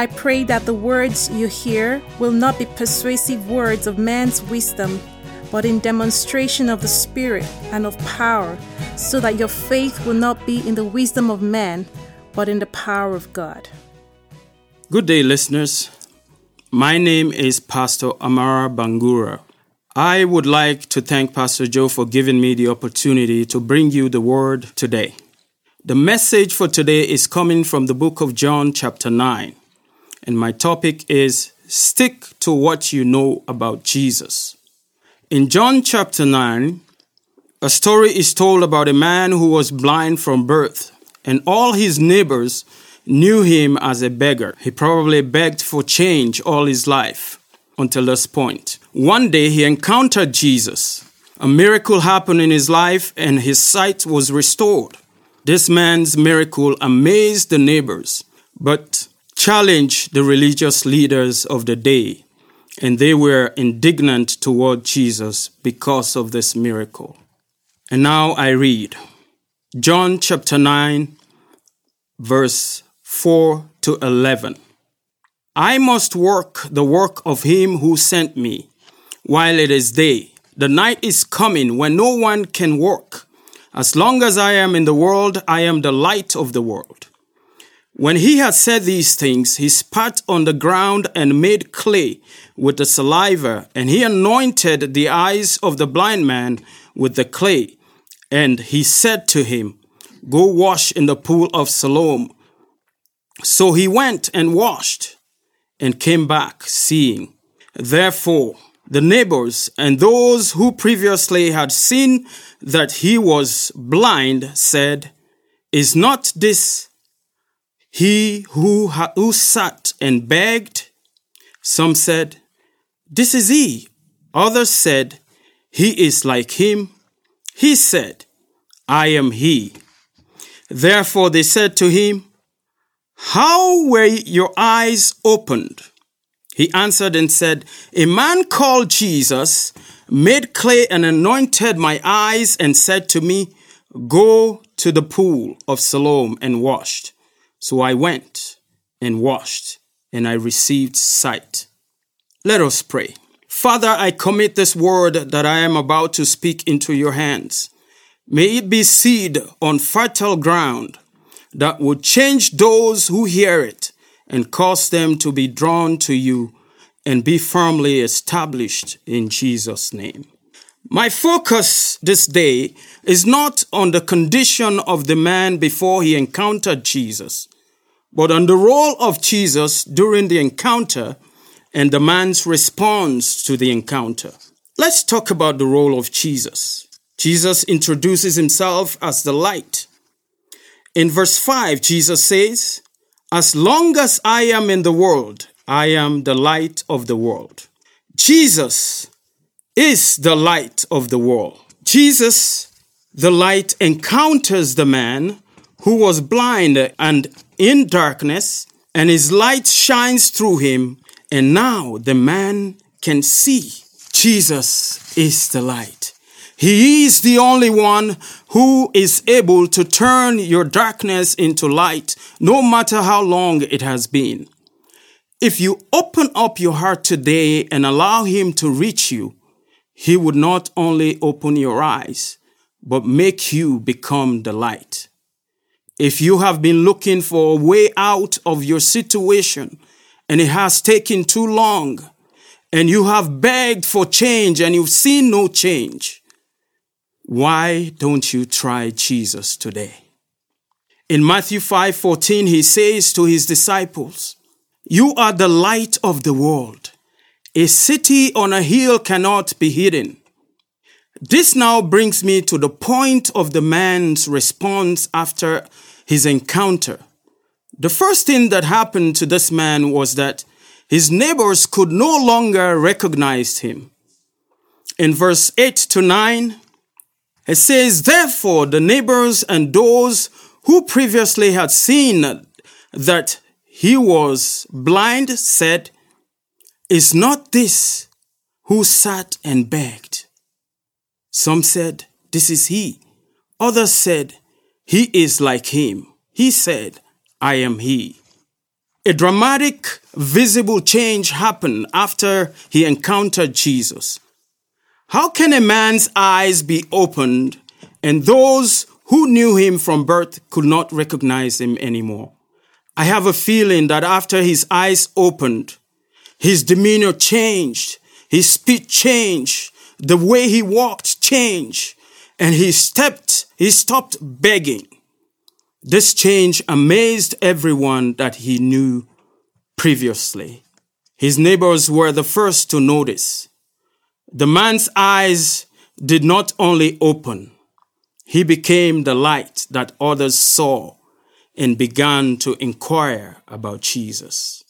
I pray that the words you hear will not be persuasive words of man's wisdom, but in demonstration of the Spirit and of power, so that your faith will not be in the wisdom of man, but in the power of God. Good day, listeners. My name is Pastor Amara Bangura. I would like to thank Pastor Joe for giving me the opportunity to bring you the word today. The message for today is coming from the book of John, chapter 9 and my topic is Stick to What You Know About Jesus. In John chapter 9, a story is told about a man who was blind from birth, and all his neighbors knew him as a beggar. He probably begged for change all his life until this point. One day he encountered Jesus. A miracle happened in his life, and his sight was restored. This man's miracle amazed the neighbors, but challenged the religious leaders of the day, and they were indignant toward Jesus because of this miracle. And now I read John chapter 9, verse 4 to 11. I must work the work of him who sent me while it is day. The night is coming when no one can work. As long as I am in the world, I am the light of the world. When he had said these things, he spat on the ground and made clay with the saliva, and he anointed the eyes of the blind man with the clay. And he said to him, Go wash in the pool of Siloam. So he went and washed and came back seeing. Therefore, the neighbors and those who previously had seen that he was blind said, Is not this he who, who sat and begged, some said, This is he. Others said, He is like him. He said, I am he. Therefore they said to him, How were your eyes opened? He answered and said, A man called Jesus made clay and anointed my eyes and said to me, Go to the pool of Siloam and washed. So I went and washed, and I received sight. Let us pray. Father, I commit this word that I am about to speak into your hands. May it be seed on fertile ground that would change those who hear it and cause them to be drawn to you and be firmly established in Jesus' name. My focus this day is not on the condition of the man before he encountered Jesus, but on the role of Jesus during the encounter and the man's response to the encounter. Let's talk about the role of Jesus. Jesus introduces himself as the light. In verse 5, Jesus says, As long as I am in the world, I am the light of the world. Jesus is the light of the world. Jesus, the light, encounters the man who was blind and in darkness, and his light shines through him, and now the man can see. Jesus is the light. He is the only one who is able to turn your darkness into light, no matter how long it has been. If you open up your heart today and allow Him to reach you, He would not only open your eyes, but make you become the light. If you have been looking for a way out of your situation and it has taken too long, and you have begged for change and you've seen no change, why don't you try Jesus today? In Matthew 5 14, he says to his disciples, You are the light of the world. A city on a hill cannot be hidden. This now brings me to the point of the man's response after his encounter. The first thing that happened to this man was that his neighbors could no longer recognize him. In verse 8 to 9, it says, Therefore, the neighbors and those who previously had seen that he was blind said, Is not this who sat and begged? Some said, This is he. Others said, He is like him. He said, I am he. A dramatic, visible change happened after he encountered Jesus. How can a man's eyes be opened and those who knew him from birth could not recognize him anymore? I have a feeling that after his eyes opened, his demeanor changed, his speech changed, the way he walked changed, and he stepped, he stopped begging. This change amazed everyone that he knew previously. His neighbors were the first to notice. The man's eyes did not only open, he became the light that others saw and began to inquire about Jesus.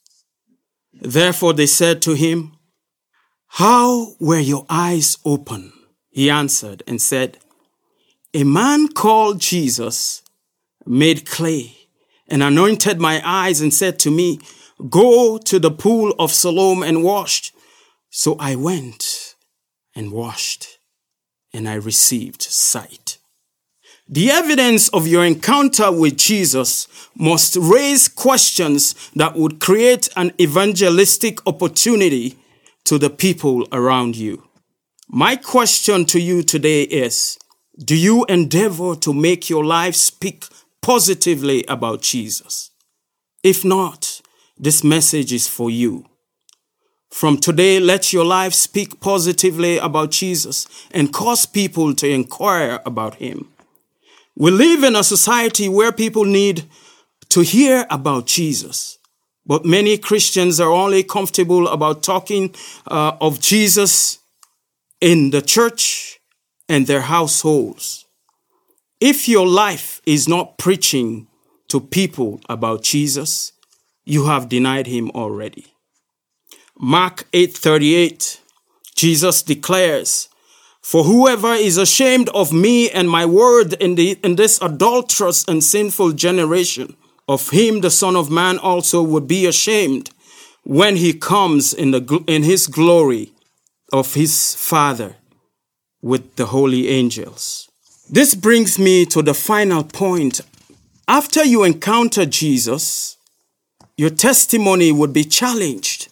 Therefore they said to him, How were your eyes open? He answered and said, A man called Jesus made clay and anointed my eyes and said to me, Go to the pool of Siloam and wash. So I went and washed, and I received sight. The evidence of your encounter with Jesus must raise questions that would create an evangelistic opportunity to the people around you. My question to you today is Do you endeavor to make your life speak positively about Jesus? If not, this message is for you. From today, let your life speak positively about Jesus and cause people to inquire about him. We live in a society where people need to hear about Jesus. But many Christians are only comfortable about talking uh, of Jesus in the church and their households. If your life is not preaching to people about Jesus, you have denied him already. Mark 8:38 Jesus declares, "For whoever is ashamed of me and my word in, the, in this adulterous and sinful generation, of him the Son of Man also would be ashamed when he comes in, the, in his glory of his Father with the holy angels." This brings me to the final point. After you encounter Jesus, your testimony would be challenged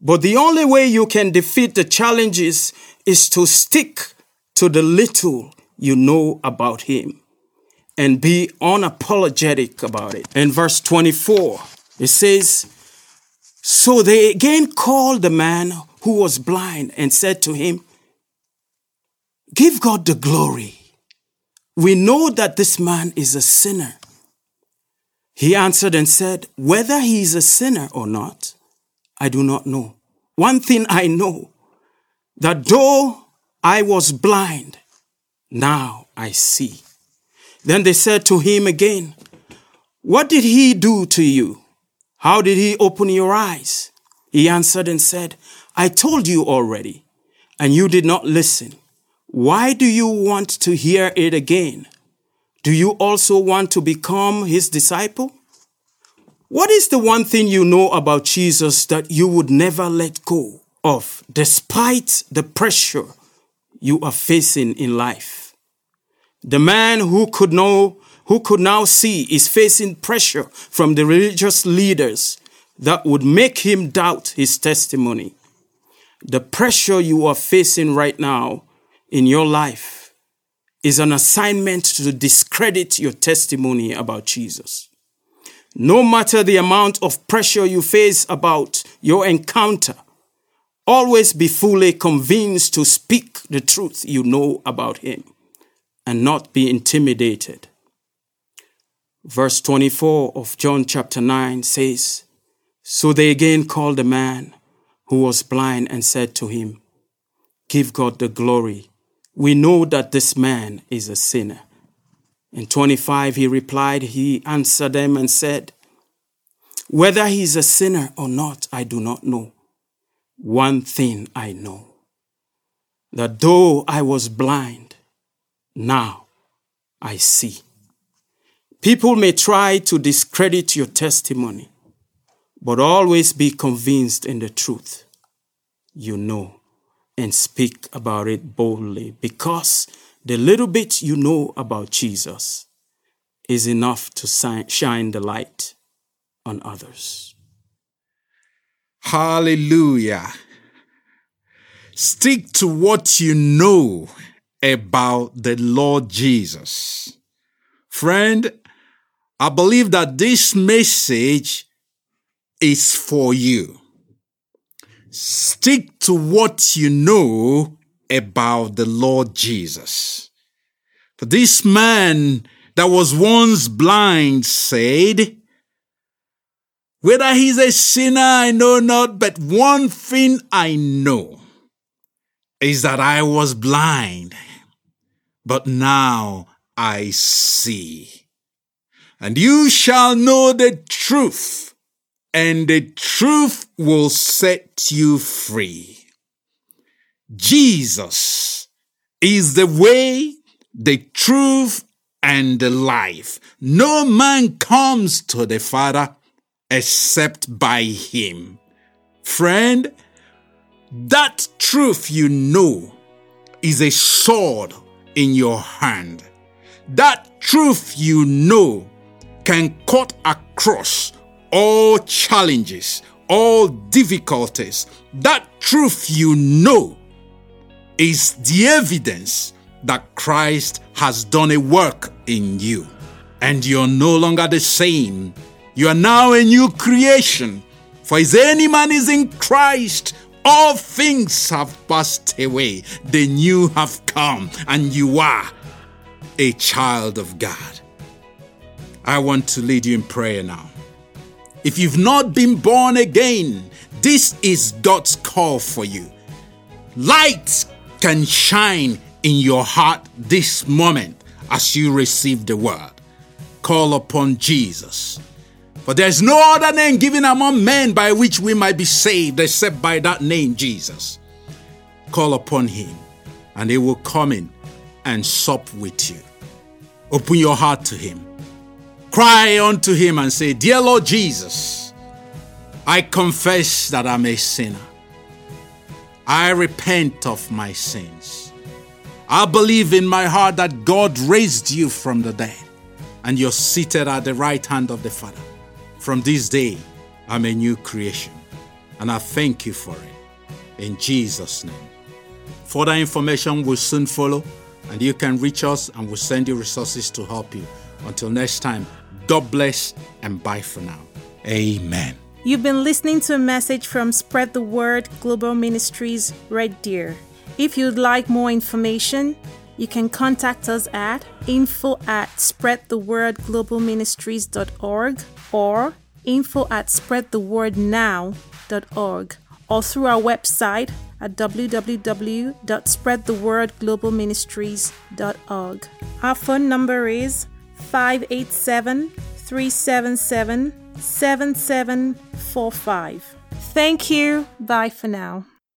but the only way you can defeat the challenges is to stick to the little you know about him and be unapologetic about it. In verse 24, it says, So they again called the man who was blind and said to him, Give God the glory. We know that this man is a sinner. He answered and said, Whether he is a sinner or not, I do not know. One thing I know that though I was blind, now I see. Then they said to him again, What did he do to you? How did he open your eyes? He answered and said, I told you already, and you did not listen. Why do you want to hear it again? Do you also want to become his disciple? What is the one thing you know about Jesus that you would never let go of despite the pressure you are facing in life? The man who could know, who could now see is facing pressure from the religious leaders that would make him doubt his testimony. The pressure you are facing right now in your life is an assignment to discredit your testimony about Jesus. No matter the amount of pressure you face about your encounter, always be fully convinced to speak the truth you know about Him and not be intimidated. Verse 24 of John chapter 9 says, So they again called the man who was blind and said to him, Give God the glory. We know that this man is a sinner. In 25, he replied, He answered them and said, Whether he's a sinner or not, I do not know. One thing I know that though I was blind, now I see. People may try to discredit your testimony, but always be convinced in the truth. You know and speak about it boldly because the little bit you know about Jesus is enough to shine the light on others. Hallelujah. Stick to what you know about the Lord Jesus. Friend, I believe that this message is for you. Stick to what you know about the Lord Jesus. For this man that was once blind said, Whether he's a sinner, I know not, but one thing I know is that I was blind, but now I see. And you shall know the truth, and the truth will set you free. Jesus is the way, the truth, and the life. No man comes to the Father except by him. Friend, that truth you know is a sword in your hand. That truth you know can cut across all challenges, all difficulties. That truth you know is the evidence that Christ has done a work in you. And you're no longer the same. You are now a new creation. For if any man is in Christ, all things have passed away, the new have come, and you are a child of God. I want to lead you in prayer now. If you've not been born again, this is God's call for you. Light can shine in your heart this moment as you receive the word. Call upon Jesus for there is no other name given among men by which we might be saved except by that name, Jesus. Call upon him, and he will come in and sup with you. Open your heart to him. Cry unto him and say, Dear Lord Jesus, I confess that I'm a sinner. I repent of my sins. I believe in my heart that God raised you from the dead, and you're seated at the right hand of the Father. From this day, I'm a new creation, and I thank you for it. In Jesus' name. Further information will soon follow, and you can reach us and we'll send you resources to help you. Until next time, God bless and bye for now. Amen. You've been listening to a message from Spread the Word Global Ministries, Red Deer. If you'd like more information, you can contact us at info at spreadthewordglobalministries.org or info at spreadthewordnow.org or through our website at www.spreadthewordglobalministries.org. Our phone number is 587 377 7745. Thank you. Bye for now.